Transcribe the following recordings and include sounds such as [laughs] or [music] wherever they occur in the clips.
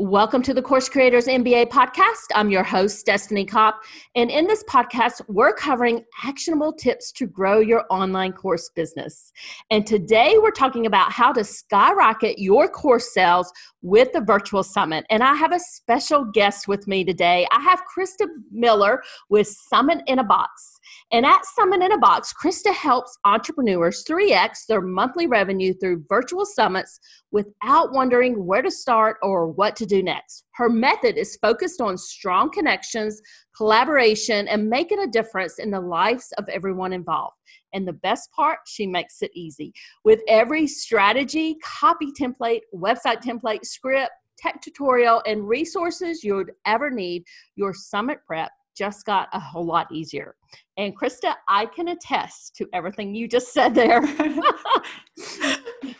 Welcome to the Course Creators MBA podcast. I'm your host, Destini Copp. And in this podcast, we're covering actionable tips to grow your online course business. And today we're talking about how to skyrocket your course sales with the virtual summit. And I have a special guest with me today. I have Krista Miller with Summit in a Box. And at Summit in a Box, Krista helps entrepreneurs 3x their monthly revenue through virtual summits without wondering where to start or what to do next. Her method is focused on strong connections, collaboration, and making a difference in the lives of everyone involved. And the best part, she makes it easy. With every strategy, copy template, website template, script, tech tutorial, and resources you would ever need, your summit prep just got a whole lot easier. And Krista, I can attest to everything you just said there. [laughs] [laughs]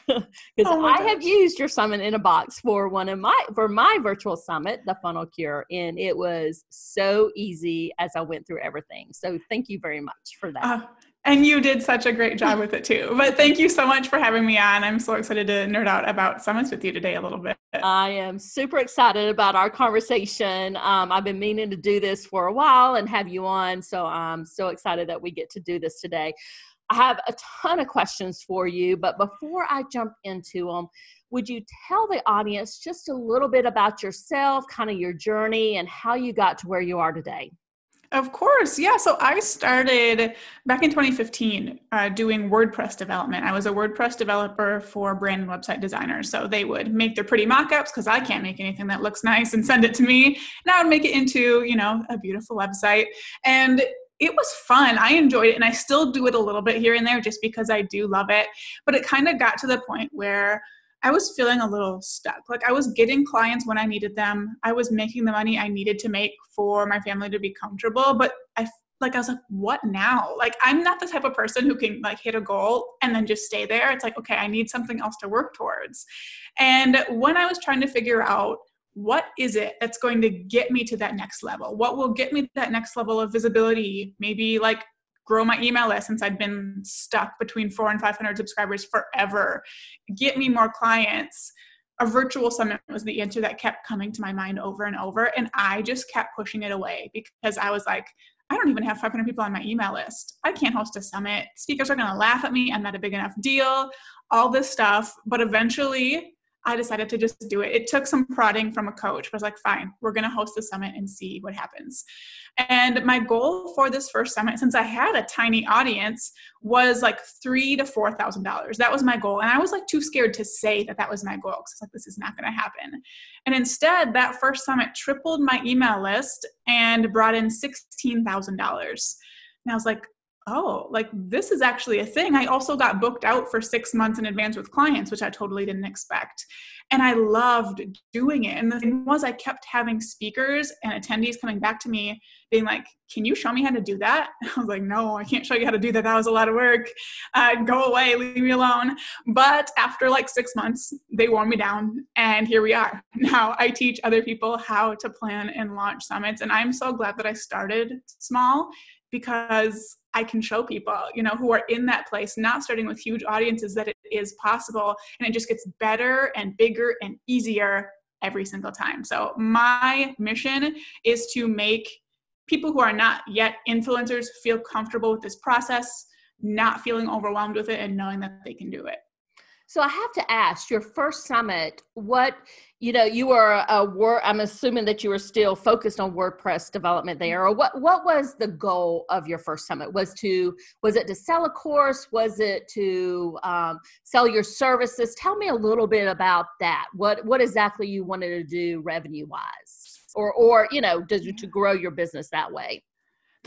[laughs] Because oh I gosh. have used your summit in a box for one of my for my virtual summit, the funnel cure, and it was so easy as I went through everything. So thank you very much for that. Uh, and you did such a great job with it too. [laughs] But thank you so much for having me on. I'm so excited to nerd out about summits with you today a little bit. I am super excited about our conversation. Um, I've been meaning to do this for a while and have you on. So I'm so excited that we get to do this today. I have a ton of questions for you, but before I jump into them, would you tell the audience just a little bit about yourself, kind of your journey, and how you got to where you are today? Of course, yeah. So I started back in 2015 uh, doing WordPress development. I was a WordPress developer for brand and website designers. So they would make their pretty mock-ups because I can't make anything that looks nice and send it to me. And I would make it into, you know, a beautiful website. And it was fun. I enjoyed it and I still do it a little bit here and there just because I do love it. But it kind of got to the point where I was feeling a little stuck. Like I was getting clients when I needed them. I was making the money I needed to make for my family to be comfortable, but I like I was like, what now? Like I'm not the type of person who can like hit a goal and then just stay there. It's like, okay, I need something else to work towards. And when I was trying to figure out what is it that's going to get me to that next level? What will get me that next level of visibility? Maybe like grow my email list since I've been stuck between four and 500 subscribers forever, get me more clients. A virtual summit was the answer that kept coming to my mind over and over. And I just kept pushing it away because I was like, I don't even have 500 people on my email list. I can't host a summit. Speakers are going to laugh at me. I'm not a big enough deal, all this stuff. But eventually, I decided to just do it. It took some prodding from a coach, I was like, fine, we're going to host the summit and see what happens. And my goal for this first summit, since I had a tiny audience, was like three to four thousand dollars. That was my goal, and I was like too scared to say that that was my goal because like this is not going to happen. And instead, that first summit tripled my email list and brought in sixteen thousand dollars. And I was like, oh, like this is actually a thing. I also got booked out for six months in advance with clients, which I totally didn't expect. And I loved doing it. And the thing was, I kept having speakers and attendees coming back to me being like, Can you show me how to do that? [laughs] I was like, No, I can't show you how to do that. That was a lot of work. Uh, go away, leave me alone. But after like six months, they wore me down. And here we are. [laughs] Now I teach other people how to plan and launch summits. And I'm so glad that I started small because I can show people, you know, who are in that place, not starting with huge audiences, that it is possible. And it just gets better and bigger and easier every single time. So, my mission is to make people who are not yet influencers feel comfortable with this process, not feeling overwhelmed with it, and knowing that they can do it. So I have to ask, your first summit, what you know, you were a word. I'm assuming that you were still focused on WordPress development there, or what? What was the goal of your first summit? Was to was it to sell a course? Was it to um, sell your services? Tell me a little bit about that. What what exactly you wanted to do revenue wise, or or you know, to, to grow your business that way?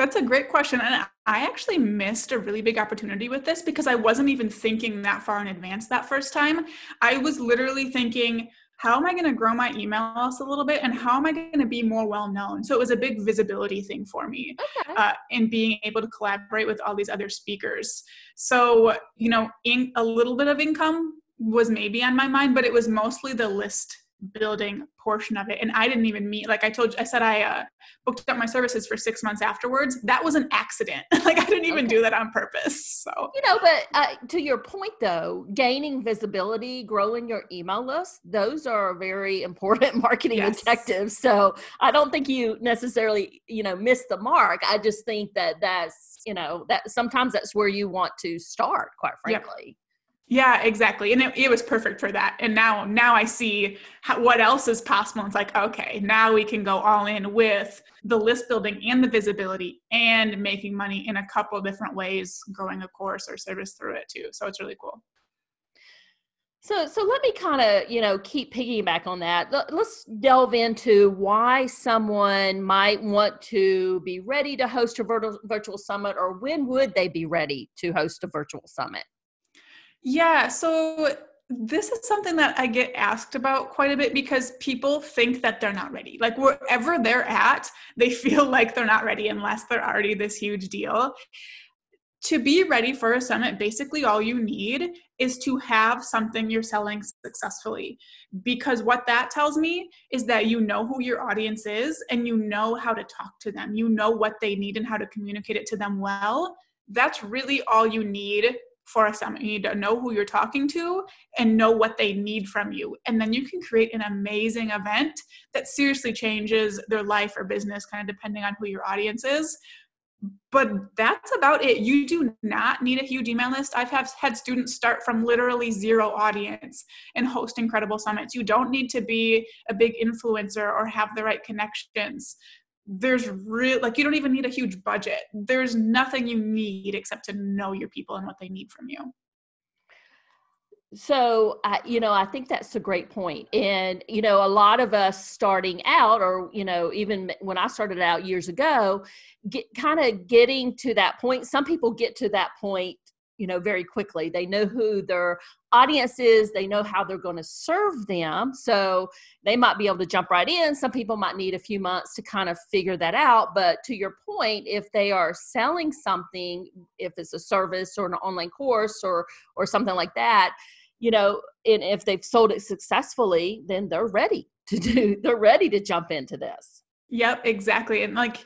That's a great question. And I actually missed a really big opportunity with this because I wasn't even thinking that far in advance that first time. I was literally thinking, how am I going to grow my email list a little bit and how am I going to be more well known? So it was a big visibility thing for me okay. uh, in being able to collaborate with all these other speakers. So, you know, in, a little bit of income was maybe on my mind, but it was mostly the list building portion of it and i didn't even meet like i told you i said i uh, booked up my services for six months afterwards that was an accident [laughs] like i didn't even okay. do that on purpose so you know but uh, to your point though gaining visibility growing your email list those are very important [laughs] marketing yes. objectives so i don't think you necessarily you know miss the mark i just think that that's you know that sometimes that's where you want to start quite frankly. Yeah, exactly. And it, it, was perfect for that. And now now I see how, what else is possible. It's like, okay, now we can go all in with the list building and the visibility and making money in a couple of different ways, growing a course or service through it too. So it's really cool. So, so let me kind of, you know, keep piggyback on that. Let's delve into why someone might want to be ready to host a virtual, virtual summit, or when would they be ready to host a virtual summit? Yeah, so this is something that I get asked about quite a bit because people think that they're not ready. Like wherever they're at, they [laughs] feel like they're not ready unless they're already this huge deal. To be ready for a summit, basically all you need is to have something you're selling successfully. Because what that tells me is that you know who your audience is and you know how to talk to them. You know what they need and how to communicate it to them well. That's really all you need for a summit. You need to know who you're talking to and know what they need from you. And then you can create an amazing event that seriously changes their life or business, kind of depending on who your audience is. But that's about it. You do not need a huge email list. I've have had students start from literally zero audience and host incredible summits. You don't need to be a big influencer or have the right connections there's real like you don't even need a huge budget. There's nothing you need except to know your people and what they need from you. So uh, you know i think that's a great point. And you know a lot of us starting out or you know even when i started out years ago get kind of getting to that point some people get to that point you know very quickly. They know who their audience is. They know how they're going to serve them. So they might be able to jump right in. Some people might need a few months to kind of figure that out. But to your point if they are selling something if it's a service or an online course or or something like that you know and if they've sold it successfully then they're ready to do [laughs] they're ready to jump into this. Yep exactly. And like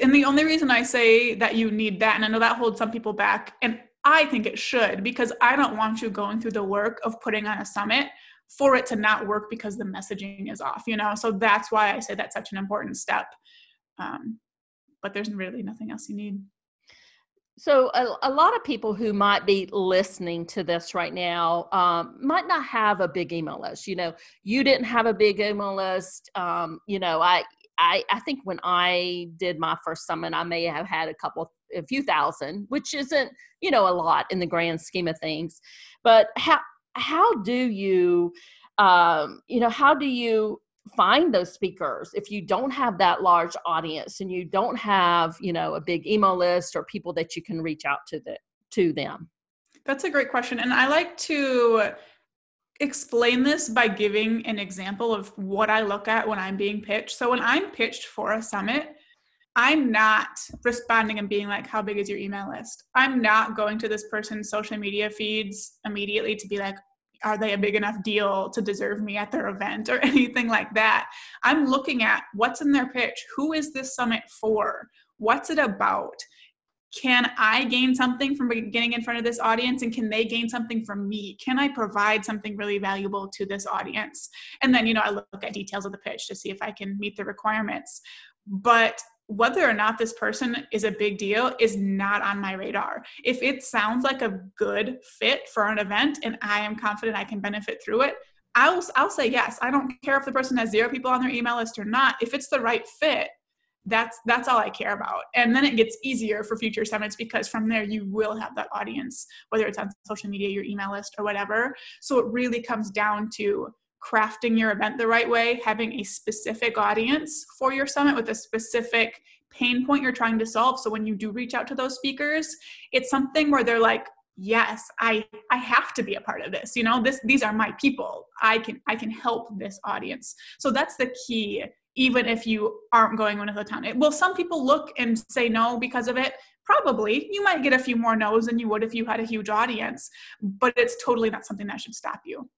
and the only reason I say that you need that, and I know that holds some people back, and I think it should because I don't want you going through the work of putting on a summit for it to not work because the messaging is off, you know? So that's why I say that's such an important step. Um, but there's really nothing else you need. So, a, a, lot of people who might be listening to this right now um, might not have a big email list. You know, you didn't have a big email list. Um, you know, I, I, I think when I did my first summit, I may have had a couple a few thousand, which isn't, you know, a lot in the grand scheme of things. But how how do you um, you know, how do you find those speakers if you don't have that large audience and you don't have, you know, a big email list or people that you can reach out to the to them? That's a great question. And I like to explain this by giving an example of what I look at when I'm being pitched. So when I'm pitched for a summit, I'm not responding and being like, How big is your email list? I'm not going to this person's social media feeds immediately to be like, Are they a big enough deal to deserve me at their event or [laughs] anything like that? I'm looking at what's in their pitch. Who is this summit for? What's it about? Can I gain something from getting in front of this audience and can they gain something from me? Can I provide something really valuable to this audience? And then, you know, I look at details of the pitch to see if I can meet the requirements. But whether or not this person is a big deal is not on my radar. If it sounds like a good fit for an event and I am confident I can benefit through it, I'll, I'll say yes. I don't care if the person has zero people on their email list or not. If it's the right fit, that's that's all I care about. And then it gets easier for future summits because from there you will have that audience, whether it's on social media, your email list, or whatever. So it really comes down to crafting your event the right way, having a specific audience for your summit with a specific pain point you're trying to solve. So when you do reach out to those speakers, it's something where they're like, yes, I I have to be a part of this. You know, this these are my people. I can I can help this audience. So that's the key even if you aren't going one of the town. Will some people look and say no because of it? Probably. You might get a few more no's than you would if you had a huge audience, but it's totally not something that should stop you.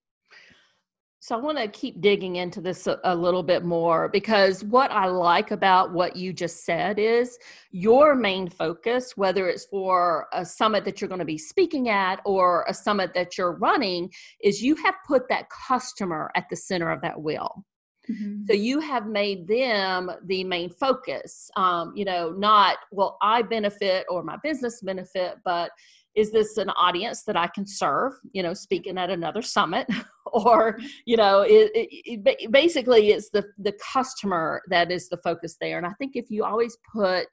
So I want to keep digging into this a, a, little bit more because what I like about what you just said is your main focus, whether it's for a summit that you're going to be speaking at or a summit that you're running, is you have put that customer at the center of that wheel. Mm-hmm. So you have made them the main focus. Um, you know, not well, I benefit or my business benefit, but is this an audience that I can serve? You know, speaking at another summit, [laughs] or you know, it, it, it, basically it's the the customer that is the focus there. And I think if you always put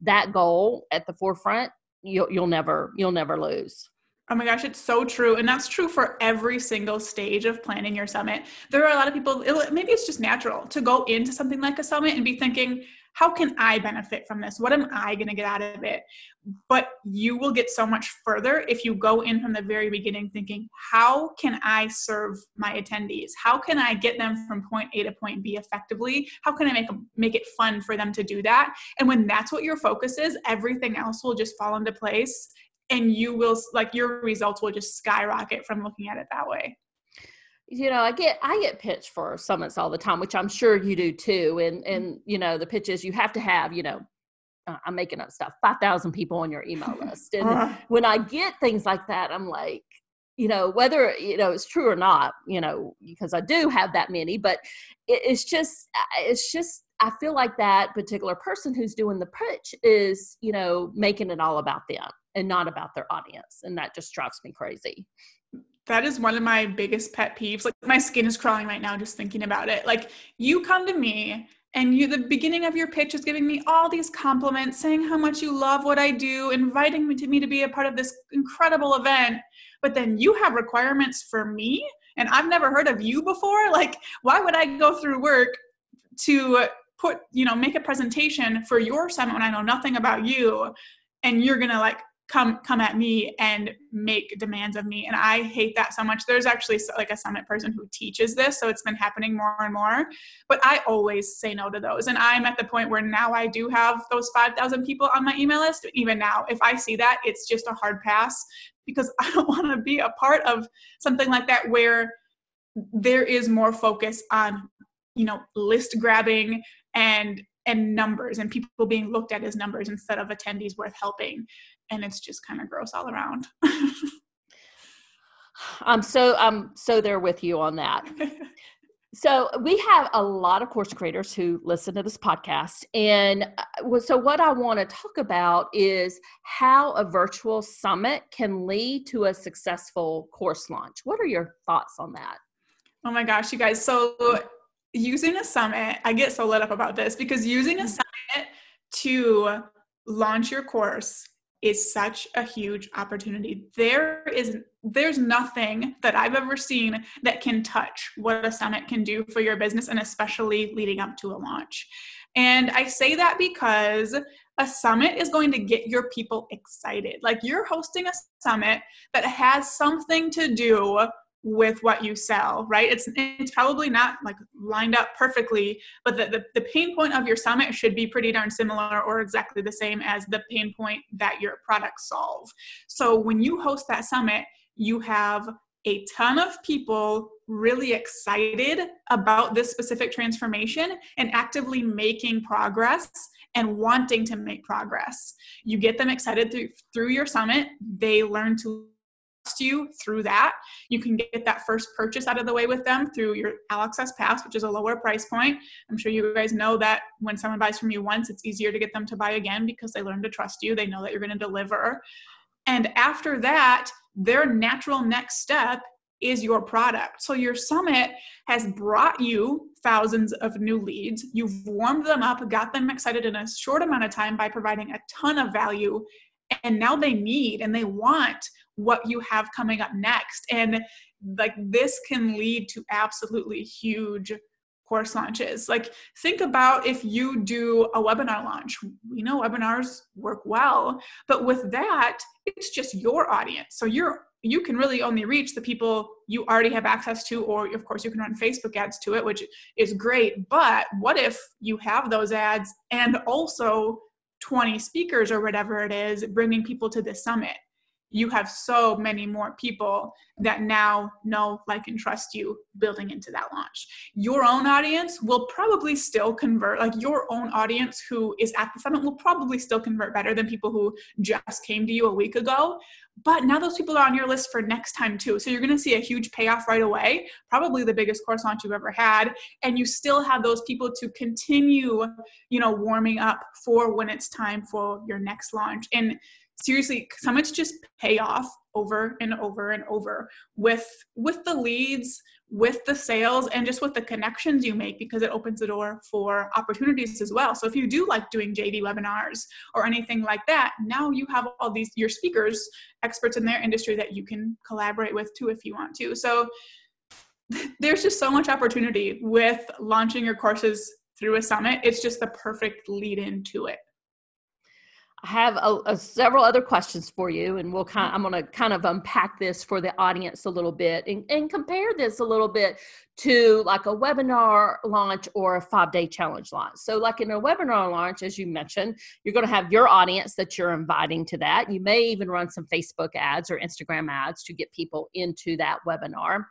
that goal at the forefront, you'll you'll never you'll never lose. Oh my gosh, it's so true. And that's true for every single stage of planning your summit. There are a lot of people, maybe it's just natural to go into something like a summit and be thinking, how can I benefit from this? What am I going to get out of it? But you will get so much further if you go in from the very beginning thinking, how can I serve my attendees? How can I get them from point A to point B effectively? How can I make make it fun for them to do that? And when that's what your focus is, everything else will just fall into place and you will like your results will just skyrocket from looking at it that way you know i get i get pitched for summits all the time which i'm sure you do too and mm-hmm. and you know the pitches you have to have you know uh, i'm making up stuff 5000 people on your email [laughs] list and uh-huh. when i get things like that i'm like you know whether you know it's true or not you know because i do have that many but it, it's just it's just i feel like that particular person who's doing the pitch is you know making it all about them and not about their audience and that just drives me crazy that is one of my biggest pet peeves. Like my skin is crawling right now just thinking about it. Like you come to me and you the beginning of your pitch is giving me all these compliments, saying how much you love what I do, inviting me to me to be a part of this incredible event. But then you have requirements for me and I've never heard of you before. [laughs] Like why would I go through work to put, you know, make a presentation for your summit when I know nothing about you and you're going to like come come at me and make demands of me. And i hate that so much. There's actually like a summit person who teaches this so it's been happening more and more. But i always say no to those. And i'm at the point where now i do have those 5000 people on my email list. Even now if i see that it's just a hard pass because [laughs] i don't want to be a part of something like that where there is more focus on you know list grabbing and and numbers and people being looked at as numbers instead of attendees worth helping and it's just kind of gross all around. [laughs] I'm so i'm so there with you on that. So we have a lot of course creators who listen to this podcast and uh, so what i want to talk about is how a virtual summit can lead to a successful course launch. What are your thoughts on that? Oh my gosh you guys so using a summit, I get so lit up about this because using a mm. summit to launch your course is such a huge opportunity. There is there's nothing that I've ever seen that can touch what a summit can do for your business and especially leading up to a launch. And I say that because a summit is going to get your people excited. Like you're hosting a summit that has something to do with what you sell right? It's it's probably not like lined up perfectly but the, the, the, pain point of your summit should be pretty darn similar or exactly the same as the pain point that your products solve. So when you host that summit you have a ton of people really excited about this specific transformation and actively making progress and wanting to make progress. You get them excited through, through your summit. They learn to you through that. You can get that first purchase out of the way with them through your All Pass, which is a lower price point. I'm sure you guys know that when someone buys from you once, it's easier to get them to buy again because they learn to trust you. They know that you're going to deliver. And after that, their natural next step is your product. So your summit has brought you thousands of new leads. You've warmed them up, got them excited in a short amount of time by providing a ton of value. And now they need and they want what you have coming up next. And like this can lead to absolutely huge course launches. Like think about if you do a webinar launch. We know webinars work well, but with that, it's just your audience. So you're you can really only reach the people you already have access to or of course you can run Facebook ads to it, which is great. But what if you have those ads and also 20 speakers or whatever it is bringing people to the summit? You have so many more people that now know, like, and trust you building into that launch. Your own audience will probably still convert, like, your own audience who is at the summit will probably still convert better than people who just came to you a week ago. But now those people are on your list for next time too. So you're going to see a huge payoff right away, probably the biggest course launch you've ever had. And you still have those people to continue, you know, warming up for when it's time for your next launch. And seriously summits just pay off over and over and over with with the leads with the sales and just with the connections you make because it opens the door for opportunities as well. So if you do like doing JV webinars or anything like that now you have all these your speakers experts in their industry that you can collaborate with too if you want to. So [laughs] there's just so much opportunity with launching your courses through a summit. It's just the perfect lead in to it I have a, a, several other questions for you, and we'll kind. Of, mm-hmm. I'm going to kind of unpack this for the audience a little bit and, and compare this a little bit to like a webinar launch or a five day challenge launch. So, like in a webinar launch, as you mentioned, you're going to have your audience that you're inviting to that. You may even run some Facebook ads or Instagram ads to get people into that webinar.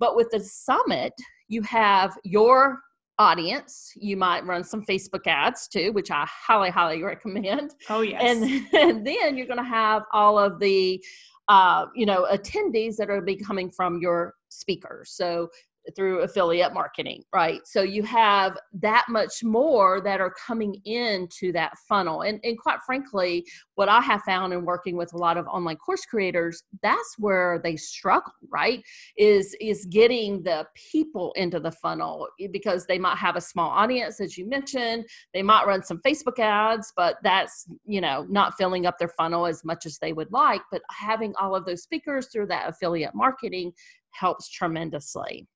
But with the summit, you have your audience. You might run some Facebook ads too, which I highly, highly [laughs] recommend. Oh, yes. And, and [laughs] then you're going to have all of the, uh, you know, attendees that are be coming from your speakers. So through affiliate marketing, right? So you have that much more that are coming into that funnel. And, and quite frankly, what I have found in working with a lot of online course creators, that's where they struggle, right? Is is getting the people into the funnel eh, because they might have a small audience, as you mentioned. They might run some Facebook ads, but that's you know not filling up their funnel as much as they would like. But having all of those speakers through that affiliate marketing helps tremendously.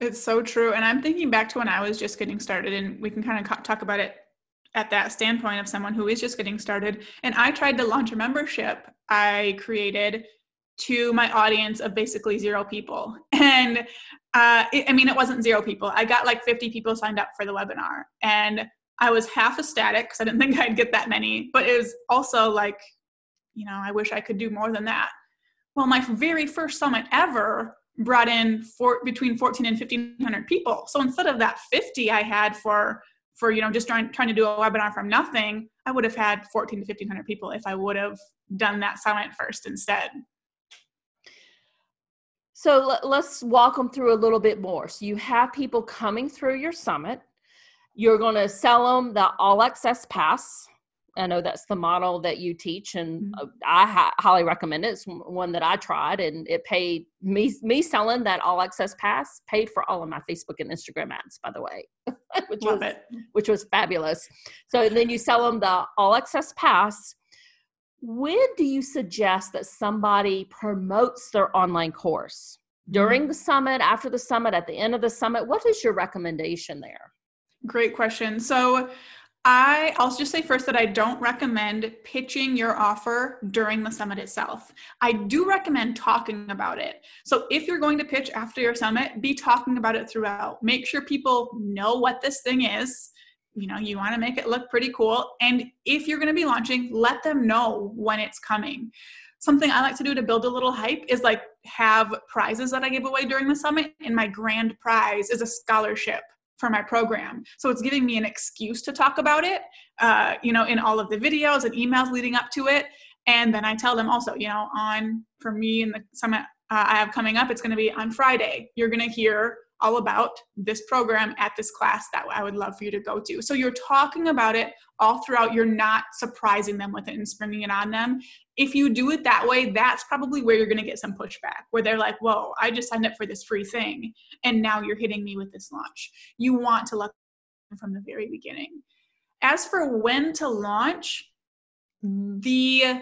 It's so true. And I'm thinking back to when I was just getting started, and we can kind of talk about it at that standpoint of someone who is just getting started. And I tried to launch a membership I created to my audience of basically zero people. [laughs] And uh, it, I mean, it wasn't zero people. I got like 50 people signed up for the webinar. And I was half ecstatic because I didn't [laughs] think I'd get that many, but it was also like, you know, I wish I could do more than that. Well, my very first summit ever brought in for, between 14 and 1500 people. So instead of that 50 i had for for you know just trying trying to do a webinar from nothing i would have had 14 to 1500 people if i would have done that summit first instead. So let's walk them through a little bit more. So you have people coming through your summit. You're going to sell them the all access pass I know that's the model that you teach, and mm-hmm. Uh, I ha- highly recommend it. It's one that I tried, and it paid me me selling that all access pass paid for all of my Facebook and Instagram ads, by the way, [laughs] which Love was it. which was fabulous. So then you sell them the all access pass. When do you suggest that somebody promotes their online course? During mm-hmm. the summit, after the summit, at the end of the summit? What is your recommendation there? Great question. So I, I'll just say first that I don't recommend pitching your offer during the summit itself. I do recommend talking about it. So if you're going to pitch after your summit, be talking about it throughout. Make sure people know what this thing is. You know, you want to make it look pretty cool. And if you're going to be launching, let them know when it's coming. Something I like to do to build a little hype is like have prizes that I give away during the summit. And my grand prize is a scholarship for my program. So it's giving me an excuse to talk about it, uh, you know, in all of the videos and emails leading up to it. And then I tell them also, you know, on for me and the summit uh, I have coming up, it's going to be on Friday. You're going to hear all about this program at this class that I would love for you to go to. So you're talking about it all throughout. You're not surprising them with it and springing it on them. If you do it that way, that's probably where you're going to get some pushback, where they're like, whoa, I just signed up for this free thing. And now you're hitting me with this launch. You want to them from the very beginning. As for when to launch, the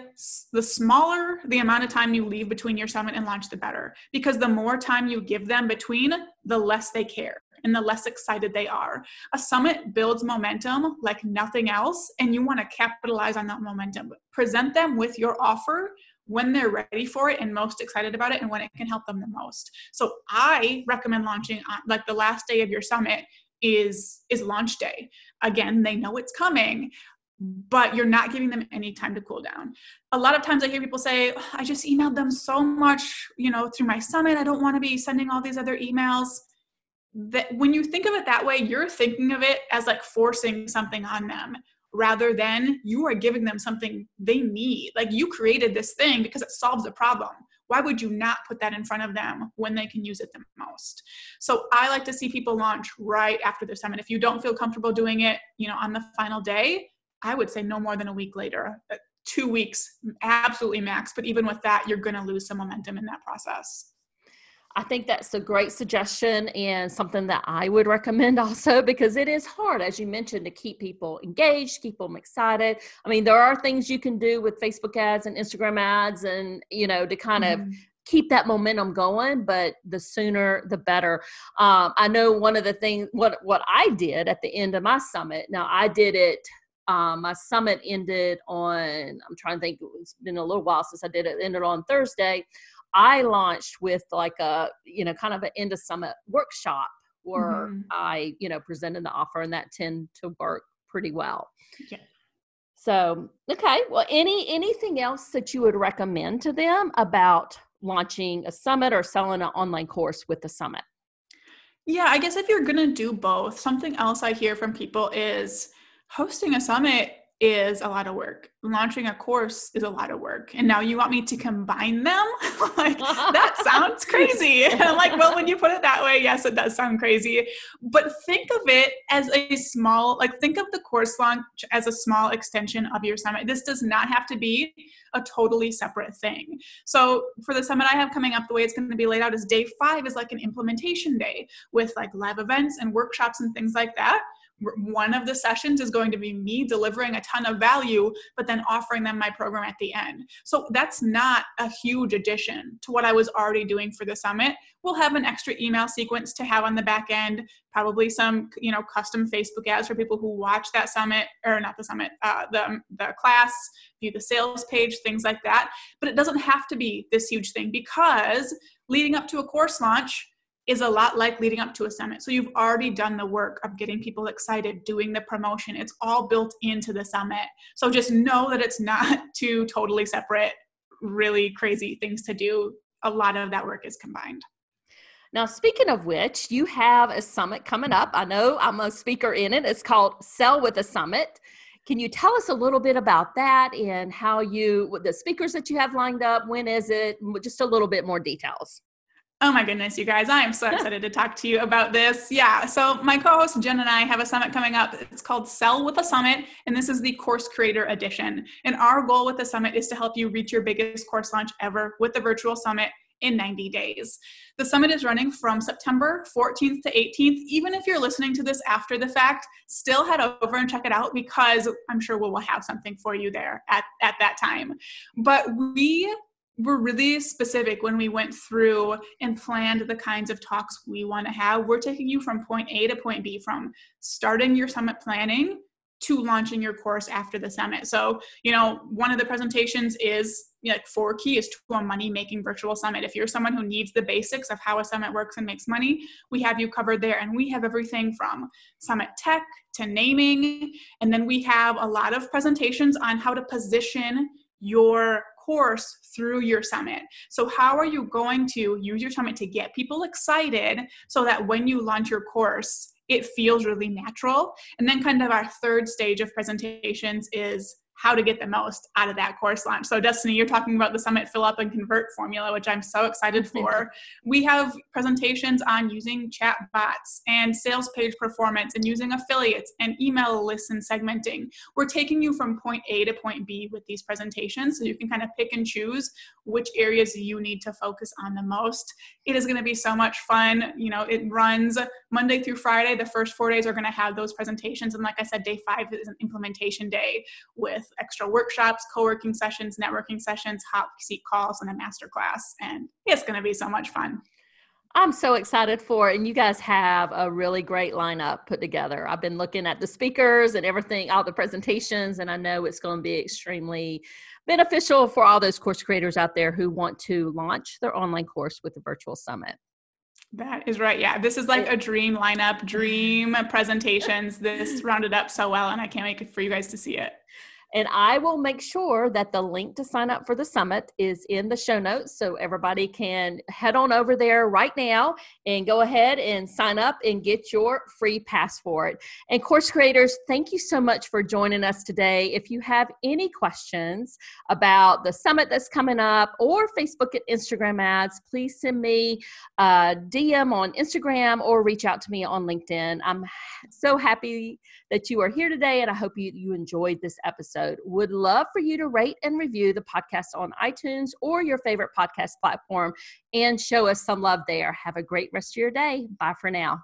the smaller the amount of time you leave between your summit and launch the better because the more time you give them between the less they care and the less excited they are a summit builds momentum like nothing else and you want to capitalize on that momentum present them with your offer when they're ready for it and most excited about it and when it can help them the most so i recommend launching on like the last day of your summit is is launch day again they know it's coming but you're not giving them any time to cool down. A lot of times I hear people say, oh, I just emailed them so much, you know, through my summit. I don't want to be sending all these other emails. That when you think of it that way, you're thinking of it as like forcing something on them rather than you are giving them something they need. Like you created this thing because it solves a problem. Why would you not put that in front of them when they can use it the most? So I like to see people launch right after their summit. If you don't feel comfortable doing it, you know, on the final day, I would say no more than a week later, uh, two weeks, absolutely max. But even with that, you're going to lose some momentum in that process. I think that's a great suggestion and something that I would recommend [laughs] also because it is hard, as you mentioned, to keep people engaged, keep them excited. I mean, there are things you can do with Facebook ads and Instagram ads and, you know, to kind mm-hmm. of keep that momentum going but the sooner the better um, i know one of the things what what i did at the end of my summit now i did it um, my summit ended on i'm trying to think it's been a little while since i did it, it ended on thursday i launched with like a you know kind of an end of summit workshop where mm-hmm. i you know presented the offer and that tend to work pretty well yeah. so okay well any anything else that you would recommend to them about launching a summit or selling an online course with the summit yeah i guess if you're gonna do both something else i hear from people is hosting a summit is a lot of work. Launching a course is a lot of work. And now you want me to combine them? [laughs] like that [laughs] sounds crazy. And [laughs] I'm like, well, when you put it that way, yes, it does sound crazy. But think of it as a small, like think of the course launch as a small extension of your summit. This does not have to be a totally separate thing. So for the summit I have coming up, the way it's going to be laid out is day five is like an implementation day with like live events and workshops and things like that one of the sessions is going to be me delivering a ton of value, but then offering them my program at the end. So that's not a huge addition to what I was already doing for the summit. We'll have an extra email sequence to have on the back end, probably some, you know, custom Facebook ads for people who watch that summit or not the summit, uh, the, the class, view the sales page, things like that. But it doesn't have to be this huge thing because leading up to a course launch, is a lot like leading up to a summit. So you've already done the work of getting people excited, doing the promotion. It's all built into the summit. So just know that it's not [laughs] two totally separate, really crazy things to do. A lot of that work is combined. Now, speaking of which, you have a summit coming up. I know I'm a speaker in it. It's called Sell with a Summit. Can you tell us a little bit about that and how you, the speakers that you have lined up, when is it? Just a little bit more details. Oh my goodness, you guys, I am so excited to talk to you about this. Yeah, so my co host Jen and I have a summit coming up. It's called Sell with a Summit, and this is the Course Creator Edition. And our goal with the summit is to help you reach your biggest course launch ever with the virtual summit in 90 days. The summit is running from September 14th to 18th. Even if you're listening to this after the fact, still head over and check it out because I'm sure we will have something for you there at, at that time. But we we're really specific when we went through and planned the kinds of talks we want to have. We're taking you from point A to point B, from starting your summit planning to launching your course after the summit. So, you know, one of the presentations is like four keys to a money making virtual summit. If you're someone who needs the basics of how a summit works and makes money, we have you covered there. And we have everything from summit tech to naming. And then we have a lot of presentations on how to position your course through your summit. So, how are you going to use your summit to get people excited so that when you launch your course, it feels really natural? And then, kind of, our third stage of presentations is how to get the most out of that course launch. So, Destini, you're talking about the Summit Fill Up and Convert formula, which I'm so excited for. we have presentations on using chat bots and sales page performance and using affiliates and email lists and segmenting. We're taking you from point A to point B with these presentations so you can kind of pick and choose which areas you need to focus on the most. It is going to be so much fun. You know, it runs Monday through Friday. The first four days are going to have those presentations. And like I said, day five is an implementation day with extra workshops, co-working sessions, networking sessions, hot seat calls, and a master class. And it's going to be so much fun. I'm so excited for it. And you guys have a really great lineup put together. I've been looking at the speakers and everything, all the presentations, and I know it's going to be extremely beneficial for all those course creators out there who want to launch their online course with the virtual summit. That is right. Yeah, this is like a dream lineup, dream presentations. This rounded up so well, and I can't wait for you guys to see it. And I will make sure that the link to sign up for the summit is in the show notes so everybody can head on over there right now and go ahead and sign up and get your free pass for it. And course creators, thank you so much for joining us today. If you have any questions about the summit that's coming up or Facebook and Instagram ads, please send me a DM on Instagram or reach out to me on LinkedIn. I'm so happy that you are here today and I hope you, you enjoyed this episode episode. Would love for you to rate and review the podcast on iTunes or your favorite podcast platform and show us some love there. Have a great rest of your day. Bye for now.